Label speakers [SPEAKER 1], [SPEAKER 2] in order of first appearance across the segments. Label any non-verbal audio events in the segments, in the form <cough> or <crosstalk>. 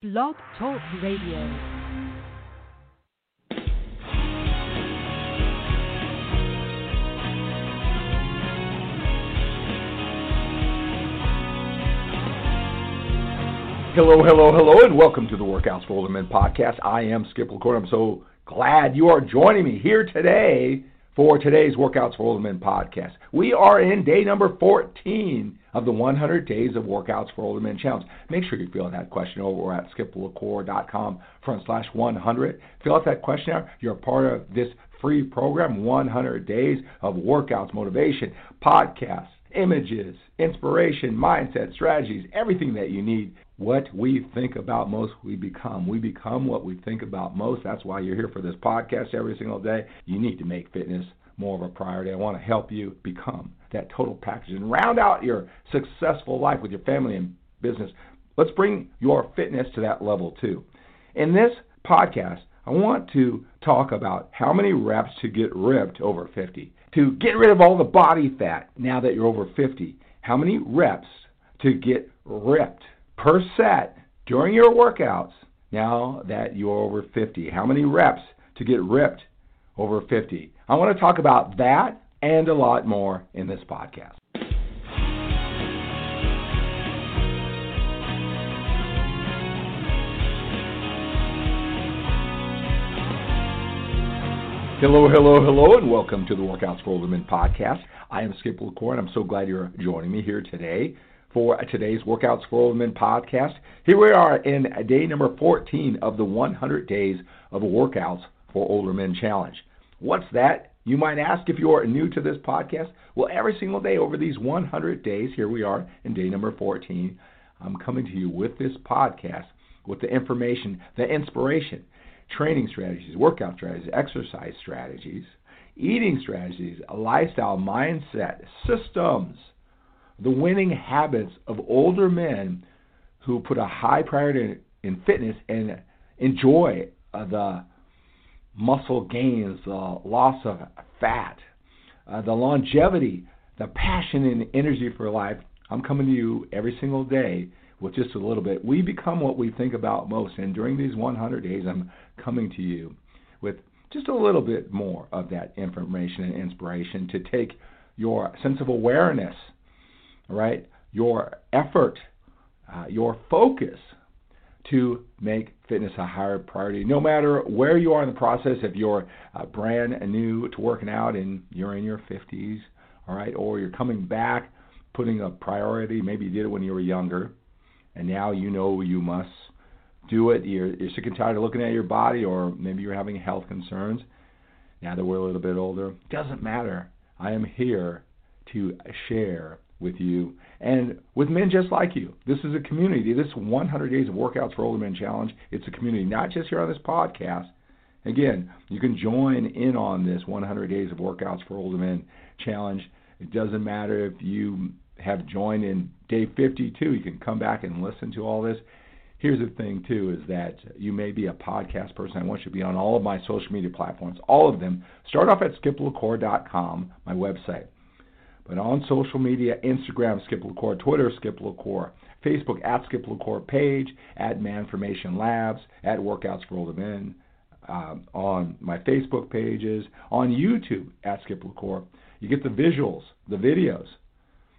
[SPEAKER 1] Blog Talk Radio.
[SPEAKER 2] Hello, hello, hello, and welcome to the Workouts for Older Men podcast. I am Skip LaCour. I'm so glad you are joining me here today for today's Workouts for Older Men podcast. We are in day number 14 of the 100 Days of Workouts for Older Men Challenge. Make sure you fill out that question over at skiplacour.com front slash 100. Fill out that questionnaire. You're part of this free program, 100 Days of Workouts, Motivation, Podcasts, Images, Inspiration, Mindset, Strategies, everything that you need what we think about most, we become. We become what we think about most. That's why you're here for this podcast every single day. You need to make fitness more of a priority. I want to help you become that total package and round out your successful life with your family and business. Let's bring your fitness to that level too. In this podcast, I want to talk about how many reps to get ripped over 50. To get rid of all the body fat now that you're over 50. How many reps to get ripped per set during your workouts now that you're over 50? How many reps to get ripped over 50? I want to talk about that and a lot more in this podcast. Hello, hello, hello, and welcome to the Workouts for Older Men podcast. I am Skip LaCour, and I'm so glad you're joining me here today for today's Workouts for Older Men podcast. Here we are in day number 14 of the 100 Days of Workouts for Older Men Challenge. What's that? You might ask if you're new to this podcast. Well, every single day over these 100 days, here we are in day number 14, I'm coming to you with this podcast with the information, the inspiration, training strategies, workout strategies, exercise strategies, eating strategies, lifestyle mindset, systems the winning habits of older men who put a high priority in fitness and enjoy uh, the muscle gains, the loss of fat, uh, the longevity, the passion and energy for life. I'm coming to you every single day with just a little bit. We become what we think about most. And during these 100 days, I'm coming to you with just a little bit more of that information and inspiration to take your sense of awareness right? Your effort, uh, your focus to make fitness a higher priority. No matter where you are in the process, if you're uh, brand new to working out and you're in your 50s, all right, or you're coming back, putting a priority, maybe you did it when you were younger, and now you know you must do it. You're, you're sick and tired of looking at your body, or maybe you're having health concerns. Now that we're a little bit older, doesn't matter. I am here to share with you and with men just like you. This is a community. This 100 Days of Workouts for Older Men Challenge, it's a community, not just here on this podcast. Again, you can join in on this 100 Days of Workouts for Older Men Challenge. It doesn't matter if you have joined in day 52, you can come back and listen to all this. Here's the thing, too, is that you may be a podcast person. I want you to be on all of my social media platforms, all of them. Start off at skiplacour.com, my website. But on social media, Instagram, Skip LaCour, Twitter, Skip LaCour, Facebook, at Skip LaCour page, at Manformation Labs, at Workouts for Older Men, um, on my Facebook pages, on YouTube, at Skip LaCour. You get the visuals, the videos,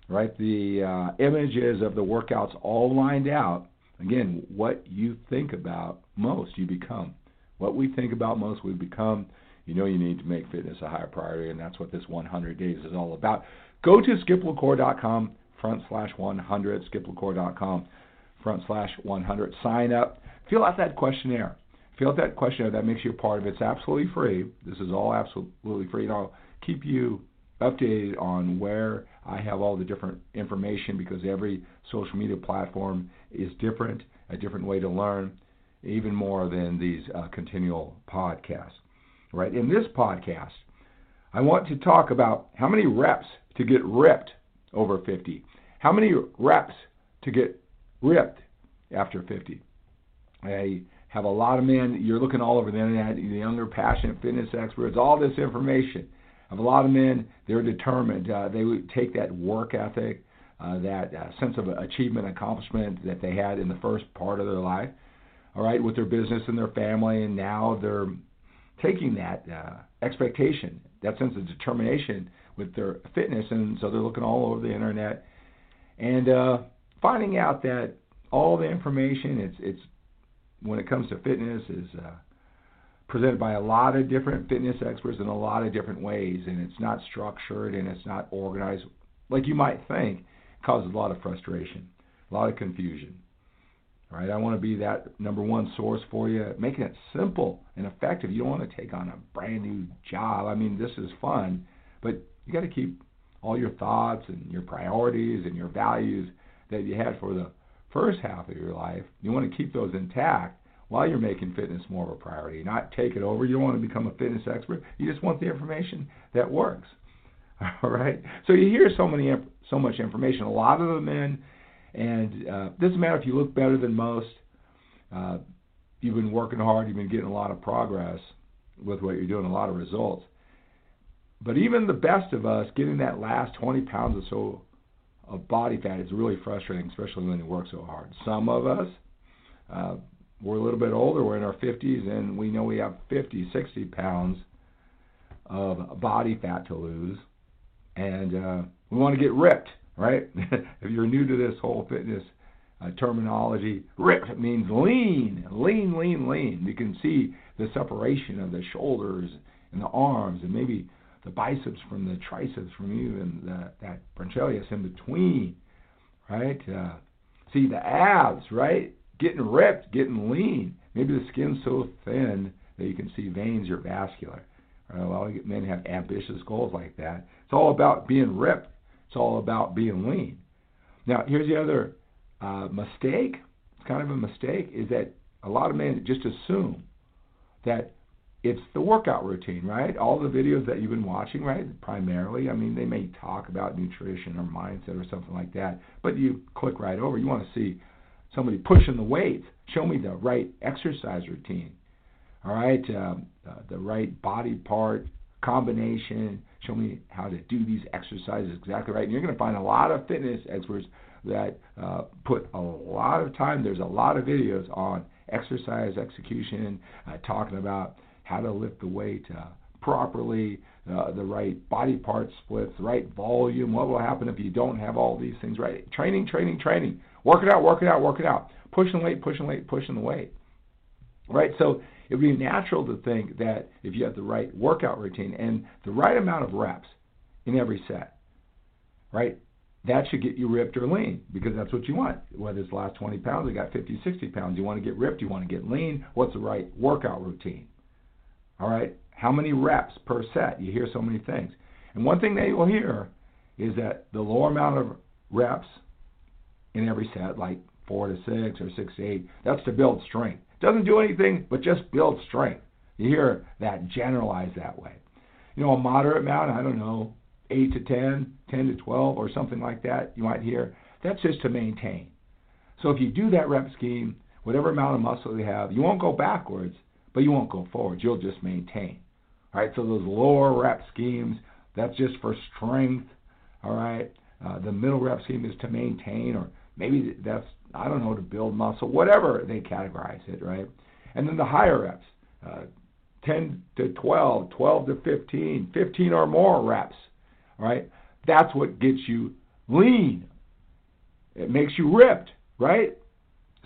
[SPEAKER 2] right? The uh, images of the workouts all lined out. Again, what you think about most, you become. What we think about most, we become. You know you need to make fitness a higher priority, and that's what this 100 days is all about. Go to skiplacour.com front slash 100, skiplacour.com front slash 100. Sign up. Fill out that questionnaire. Fill out that questionnaire. That makes you a part of it. It's absolutely free. This is all absolutely free. And I'll keep you updated on where I have all the different information because every social media platform is different, a different way to learn, even more than these uh, continual podcasts. Right? In this podcast, I want to talk about how many reps to get ripped over 50. How many reps to get ripped after 50? I have a lot of men, you're looking all over the internet, the younger, passionate fitness experts, all this information. Have a lot of men, they're determined. Uh, they would take that work ethic, uh, that uh, sense of achievement, accomplishment that they had in the first part of their life. all right, with their business and their family, and now they're taking that uh, expectation, that sense of determination with their fitness, and so they're looking all over the internet and uh, finding out that all the information it's it's when it comes to fitness is uh, presented by a lot of different fitness experts in a lot of different ways, and it's not structured and it's not organized like you might think. It causes a lot of frustration, a lot of confusion. All right, I want to be that number one source for you, making it simple and effective. You don't want to take on a brand new job. I mean, this is fun, but you got to keep all your thoughts and your priorities and your values that you had for the first half of your life. You want to keep those intact while you're making fitness more of a priority. Not take it over. You don't want to become a fitness expert. You just want the information that works. <laughs> All right. So you hear so many so much information. A lot of them in and uh, doesn't matter if you look better than most. Uh, you've been working hard. You've been getting a lot of progress with what you're doing, a lot of results. But even the best of us, getting that last 20 pounds or so of body fat is really frustrating, especially when you work so hard. Some of us, uh, we're a little bit older, we're in our 50s, and we know we have 50, 60 pounds of body fat to lose, and uh, we want to get ripped right? <laughs> if you're new to this whole fitness uh, terminology, ripped means lean, lean, lean, lean. You can see the separation of the shoulders and the arms, and maybe the biceps from the triceps from you, and the, that brachialis in between, right? Uh, see the abs, right? Getting ripped, getting lean. Maybe the skin's so thin that you can see veins are vascular. Right? A lot of men have ambitious goals like that. It's all about being ripped it's all about being lean. Now, here's the other uh, mistake. It's kind of a mistake is that a lot of men just assume that it's the workout routine, right? All the videos that you've been watching, right? Primarily, I mean, they may talk about nutrition or mindset or something like that, but you click right over. You want to see somebody pushing the weights. Show me the right exercise routine, all right? Um, uh, the right body part combination, show me how to do these exercises exactly right. And you're going to find a lot of fitness experts that uh, put a lot of time. There's a lot of videos on exercise execution, uh, talking about how to lift the weight uh, properly, uh, the right body part splits, the right volume. What will happen if you don't have all these things right? Training, training, training. Work it out, work it out, work it out. Pushing the weight, pushing the weight, pushing the weight. Right? So it would be natural to think that if you have the right workout routine and the right amount of reps in every set, right, that should get you ripped or lean because that's what you want. Whether it's the last 20 pounds, you got 50, 60 pounds, you want to get ripped, you want to get lean. What's the right workout routine? All right, how many reps per set? You hear so many things. And one thing that you'll hear is that the lower amount of reps in every set, like four to six or six to eight, that's to build strength. Doesn't do anything but just build strength. You hear that generalized that way. You know, a moderate amount, I don't know, 8 to 10, 10 to 12, or something like that, you might hear, that's just to maintain. So if you do that rep scheme, whatever amount of muscle you have, you won't go backwards, but you won't go forwards. You'll just maintain. Right, so those lower rep schemes, that's just for strength. All right, uh, the middle rep scheme is to maintain, or maybe that's I don't know, to build muscle, whatever they categorize it, right? And then the higher reps, uh, 10 to 12, 12 to 15, 15 or more reps, right? That's what gets you lean. It makes you ripped, right?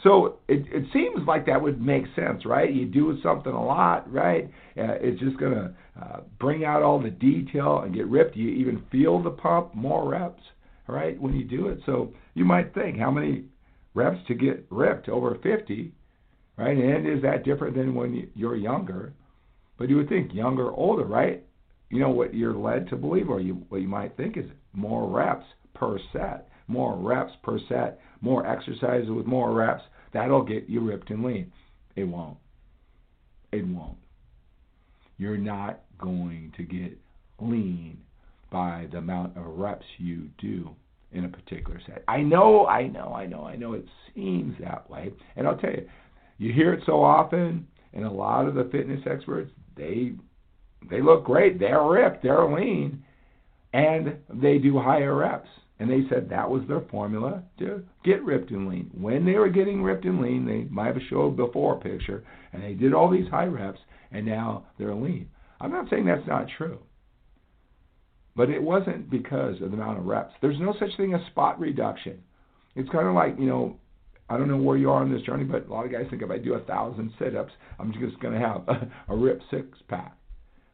[SPEAKER 2] So it, it seems like that would make sense, right? You do something a lot, right? Uh, it's just going to uh, bring out all the detail and get ripped. You even feel the pump, more reps, right, when you do it. So you might think, how many reps to get ripped over 50, right? And is that different than when you're younger? But you would think younger, older, right? You know what you're led to believe, or you what you might think is more reps per set, more reps per set, more exercises with more reps. That'll get you ripped and lean. It won't. It won't. You're not going to get lean by the amount of reps you do in a particular set. I know, I know, I know, I know it seems that way. And I'll tell you, you hear it so often, and a lot of the fitness experts, they they look great. They're ripped, they're lean, and they do higher reps. And they said that was their formula to get ripped and lean. When they were getting ripped and lean, they might have showed before picture, and they did all these high reps, and now they're lean. I'm not saying that's not true. But it wasn't because of the amount of reps. There's no such thing as spot reduction. It's kind of like, you know, I don't know where you are on this journey, but a lot of guys think if I do a thousand sit-ups, I'm just going to have <laughs> a, a ripped six pack,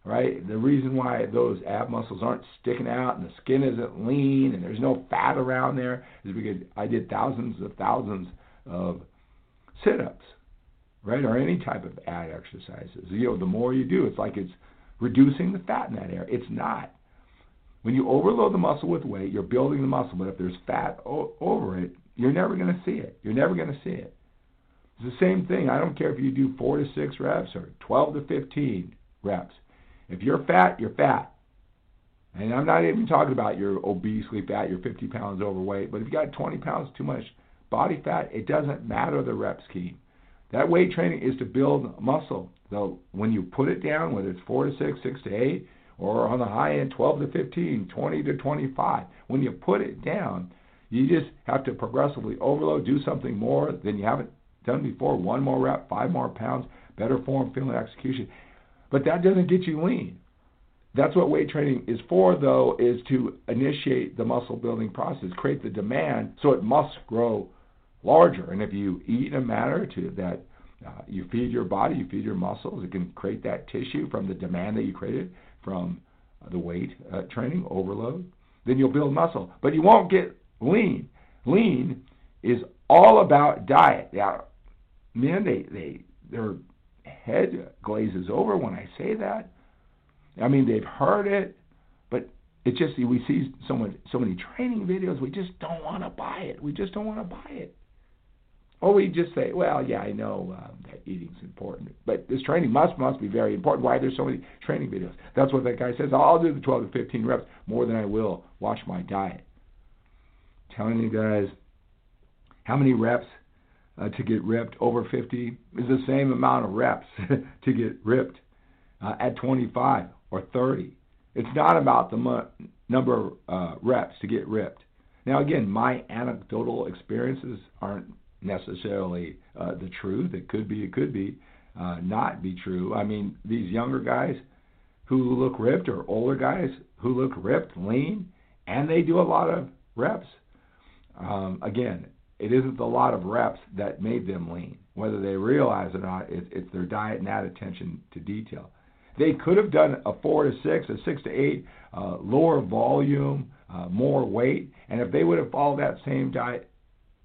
[SPEAKER 2] right? The reason why those ab muscles aren't sticking out and the skin isn't lean and there's no fat around there is because I did thousands of thousands of sit-ups, right? Or any type of ab exercises. You know, the more you do, it's like it's reducing the fat in that area. It's not. When you overload the muscle with weight, you're building the muscle, but if there's fat o- over it, you're never going to see it. You're never going to see it. It's the same thing. I don't care if you do four to six reps or 12 to 15 reps. If you're fat, you're fat. And I'm not even talking about you're obesely fat, you're 50 pounds overweight, but if you got 20 pounds too much body fat, it doesn't matter the rep scheme. That weight training is to build muscle. So when you put it down, whether it's four to six, six to eight, or on the high end, 12 to 15, 20 to 25, when you put it down, you just have to progressively overload, do something more than you haven't done before. One more rep, five more pounds, better form, feeling, execution. But that doesn't get you lean. That's what weight training is for, though, is to initiate the muscle building process, create the demand so it must grow larger. And if you eat in a manner to that uh, you feed your body, you feed your muscles, it can create that tissue from the demand that you created from the weight uh, training overload. Then you'll build muscle, but you won't get lean. Lean is all about diet. Now, man, they they their head glazes over when I say that. I mean, they've heard it, but it's just we see so much so many training videos. We just don't want to buy it. We just don't want to buy it. Or we just say, well, yeah, I know um, that eating's important, but this training must must be very important. Why there's so many training videos? That's what that guy says. I'll do the 12 to 15 reps more than I will watch my diet telling you guys how many reps uh, to get ripped over 50 is the same amount of reps <laughs> to get ripped uh, at 25 or 30. It's not about the mo- number of uh, reps to get ripped. Now, again, my anecdotal experiences aren't necessarily uh, the truth. It could be, it could be uh, not be true. I mean, these younger guys who look ripped or older guys who look ripped, lean, and they do a lot of reps um, again, it isn't the lot of reps that made them lean. Whether they realize it or not, it, it's their diet and that attention to detail. They could have done a four to six, a six to eight, uh, lower volume, uh, more weight, and if they would have followed that same diet,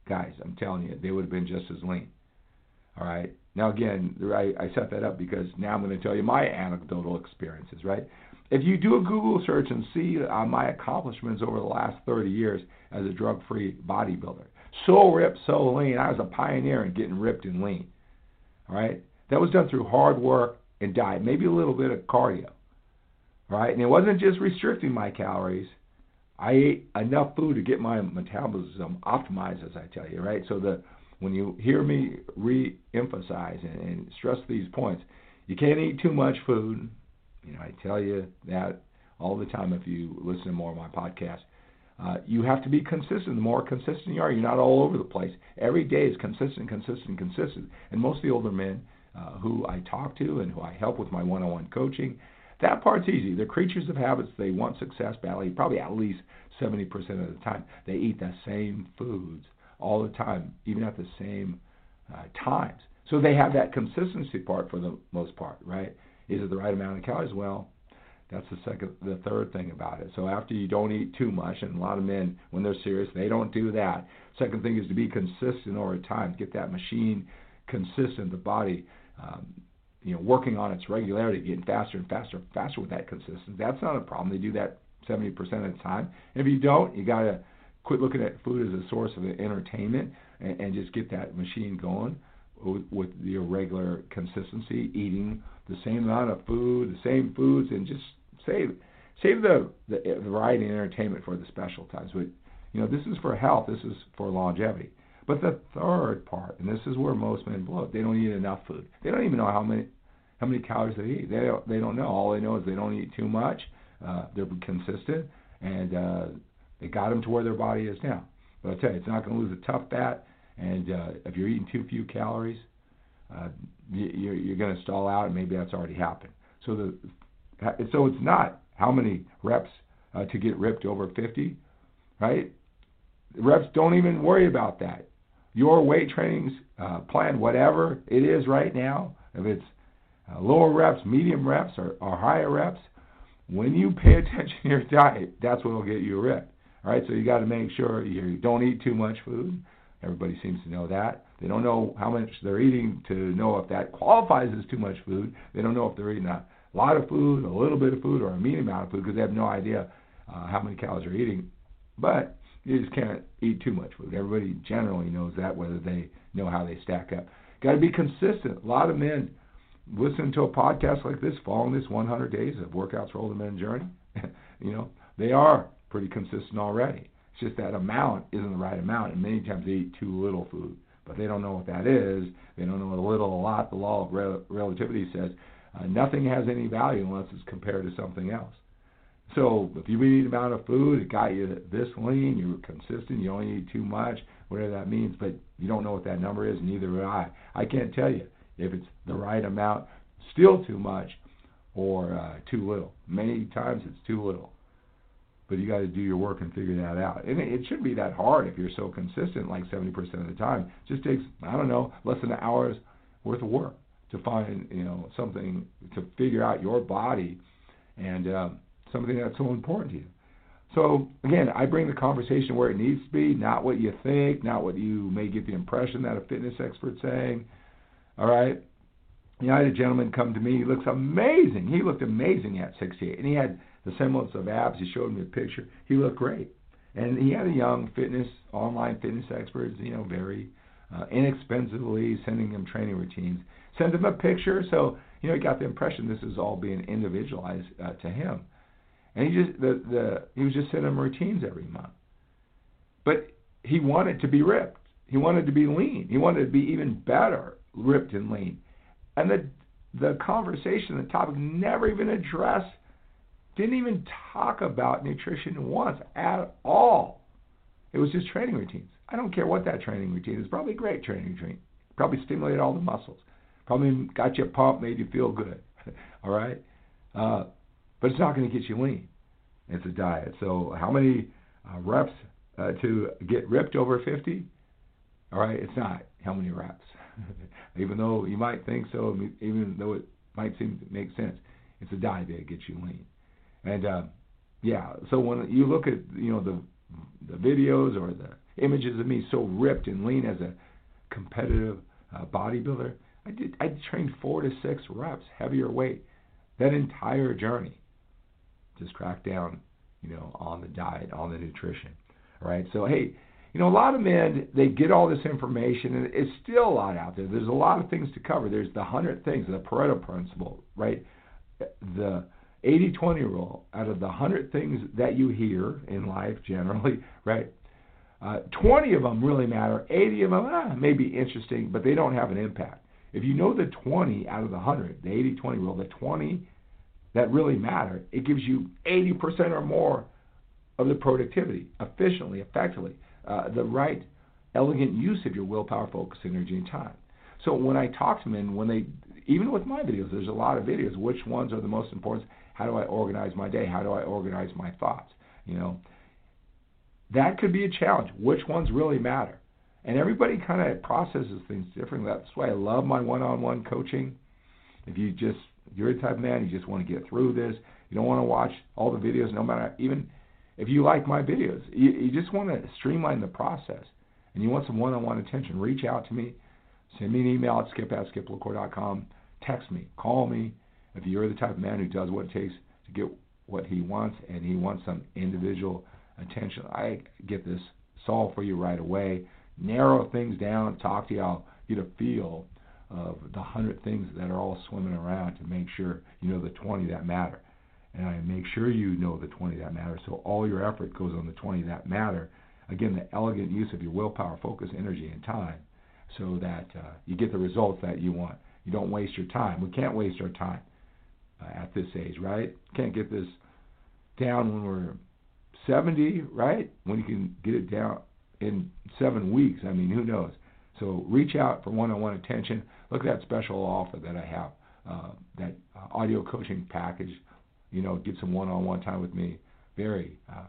[SPEAKER 2] guys, I'm telling you, they would have been just as lean. All right. Now again, I, I set that up because now I'm going to tell you my anecdotal experiences. Right. If you do a Google search and see uh, my accomplishments over the last 30 years as a drug free bodybuilder, so ripped, so lean, I was a pioneer in getting ripped and lean. All right? That was done through hard work and diet, maybe a little bit of cardio. All right? And it wasn't just restricting my calories. I ate enough food to get my metabolism optimized, as I tell you, right? So the when you hear me re-emphasize and, and stress these points, you can't eat too much food. You know, I tell you that all the time if you listen to more of my podcasts. Uh, you have to be consistent. The more consistent you are, you're not all over the place. Every day is consistent, consistent, consistent. And most of the older men uh, who I talk to and who I help with my one-on-one coaching, that part's easy. They're creatures of habits. They want success badly. Probably at least 70% of the time, they eat the same foods all the time, even at the same uh, times. So they have that consistency part for the most part, right? Is it the right amount of calories? Well, that's the second, the third thing about it. So after you don't eat too much, and a lot of men, when they're serious, they don't do that. Second thing is to be consistent over time. Get that machine consistent, the body, um, you know, working on its regularity, getting faster and faster, faster with that consistency. That's not a problem. They do that 70% of the time. And if you don't, you got to quit looking at food as a source of entertainment and, and just get that machine going with, your regular consistency, eating the same amount of food, the same foods, and just save save the, the variety and entertainment for the special times. But you know, this is for health. This is for longevity. But the third part, and this is where most men blow it, they don't eat enough food. They don't even know how many how many calories they eat. They don't they don't know. All they know is they don't eat too much. Uh, they're consistent and uh, It got them to where their body is now. But I tell you, it's not going to lose a tough fat, and uh, if you're eating too few calories, uh, you're, you're going to stall out, and maybe that's already happened. So the so it's not how many reps uh, to get ripped over 50, right? Reps don't even worry about that. Your weight training uh, plan, whatever it is right now, if it's uh, lower reps, medium reps, or, or higher reps, when you pay <laughs> attention to your diet, that's what will get you ripped. All right, so you got to make sure you don't eat too much food. Everybody seems to know that. They don't know how much they're eating to know if that qualifies as too much food. They don't know if they're eating a lot of food, a little bit of food, or a medium amount of food because they have no idea uh, how many calories they're eating. But you just can't eat too much food. Everybody generally knows that, whether they know how they stack up. Got to be consistent. A lot of men listen to a podcast like this, following this 100 days of workouts for older men journey. <laughs> you know, they are pretty consistent already. It's just that amount isn't the right amount, and many times they eat too little food. But they don't know what that is. They don't know a little, a lot. The law of rel- relativity says uh, nothing has any value unless it's compared to something else. So if you eat amount of food, it got you this lean, you're consistent, you only eat too much, whatever that means, but you don't know what that number is, neither do I. I can't tell you if it's the right amount, still too much, or uh, too little. Many times it's too little. But you got to do your work and figure that out. And it, it shouldn't be that hard if you're so consistent, like 70% of the time. It just takes I don't know less than an hour's worth of work to find you know something to figure out your body and um, something that's so important to you. So again, I bring the conversation where it needs to be, not what you think, not what you may get the impression that a fitness expert's saying. All right. You know, I had a gentleman come to me. He looks amazing. He looked amazing at 68, and he had semblance of abs. He showed me a picture. He looked great, and he had a young fitness online fitness expert. You know, very uh, inexpensively sending him training routines. Send him a picture, so you know he got the impression this is all being individualized uh, to him. And he just the the he was just sending him routines every month. But he wanted to be ripped. He wanted to be lean. He wanted to be even better, ripped and lean. And the the conversation, the topic never even addressed, didn't even talk about nutrition once at all. It was just training routines. I don't care what that training routine is. Probably great training routine. Probably stimulated all the muscles. Probably got you pumped, made you feel good. <laughs> all right. Uh, but it's not going to get you lean. It's a diet. So how many uh, reps uh, to get ripped over 50? All right, it's not how many reps. <laughs> even though you might think so, even though it might seem to make sense, it's a diet that gets you lean. And uh, yeah, so when you look at you know the the videos or the images of me so ripped and lean as a competitive uh, bodybuilder, I did I trained four to six reps heavier weight that entire journey just crack down, you know, on the diet, on the nutrition. All right. So hey, you know, a lot of men they get all this information, and it's still a lot out there. There's a lot of things to cover. There's the hundred things, the Pareto principle, right? The 80-20 rule. Out of the hundred things that you hear in life, generally, <laughs> right? Uh, 20 of them really matter. 80 of them ah, may be interesting, but they don't have an impact. If you know the 20 out of the 100, the 80-20 rule, the 20 that really matter, it gives you 80% or more of the productivity efficiently, effectively, uh, the right, elegant use of your willpower, focus, energy, and time. So when I talk to men, when they, even with my videos, there's a lot of videos. Which ones are the most important? How do I organize my day? How do I organize my thoughts? You know, that could be a challenge. Which ones really matter? And everybody kind of processes things differently. That's why I love my one-on-one coaching. If you just you're a type of man, you just want to get through this. You don't want to watch all the videos, no matter even if you like my videos. You, you just want to streamline the process, and you want some one-on-one attention. Reach out to me. Send me an email at skip at skiplacour.com. Text me. Call me. If you're the type of man who does what it takes to get what he wants, and he wants some individual attention, I get this solved for you right away. Narrow things down. Talk to you. I'll get a feel of the hundred things that are all swimming around to make sure you know the 20 that matter. And I make sure you know the 20 that matter. So all your effort goes on the 20 that matter. Again, the elegant use of your willpower, focus, energy, and time, so that uh, you get the results that you want. You don't waste your time. We can't waste our time at this age, right? Can't get this down when we're 70, right? When you can get it down in seven weeks. I mean, who knows? So reach out for one-on-one attention. Look at that special offer that I have, uh, that uh, audio coaching package. You know, get some one-on-one time with me. Very uh,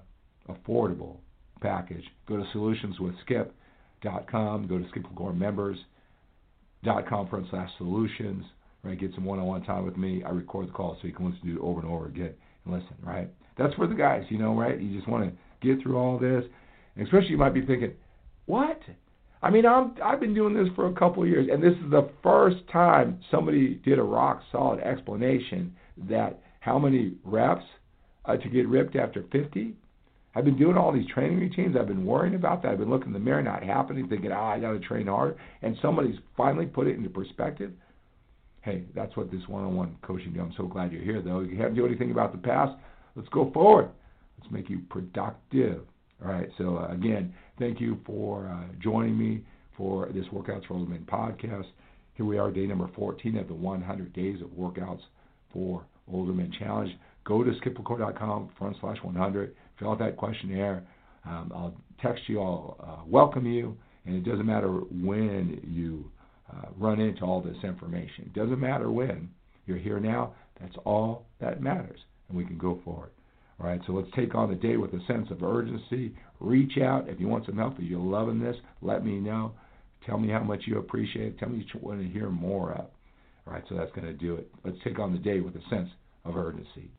[SPEAKER 2] affordable package. Go to solutionswithskip.com. Go to skiplacourmembers.com front slash solutions. Right, get some one-on-one time with me. I record the call so you can listen to it over and over again and listen. Right, that's for the guys. You know, right? You just want to get through all this, and especially you might be thinking, what? I mean, I'm I've been doing this for a couple of years, and this is the first time somebody did a rock solid explanation that how many reps uh, to get ripped after 50 I've been doing all these training routines. I've been worrying about that. I've been looking in the mirror, not happening, thinking, ah, I got to train harder. And somebody's finally put it into perspective. Hey, that's what this one-on-one coaching does. I'm so glad you're here, though. You haven't do anything about the past. Let's go forward. Let's make you productive. All right. So uh, again, thank you for uh, joining me for this Workouts for Older Men podcast. Here we are, day number 14 of the 100 Days of Workouts for Older Men Challenge. Go to skiplacour.com front slash 100 fill out that questionnaire. Um, I'll text you, I'll uh, welcome you, and it doesn't matter when you uh, run into all this information. Doesn't matter when. You're here now. That's all that matters, and we can go forward. All right, so let's take on the day with a sense of urgency. Reach out if you want some help. If you're loving this, let me know. Tell me how much you appreciate it. Tell me you want to hear more of. All right, so that's going to do it. Let's take on the day with a sense of urgency.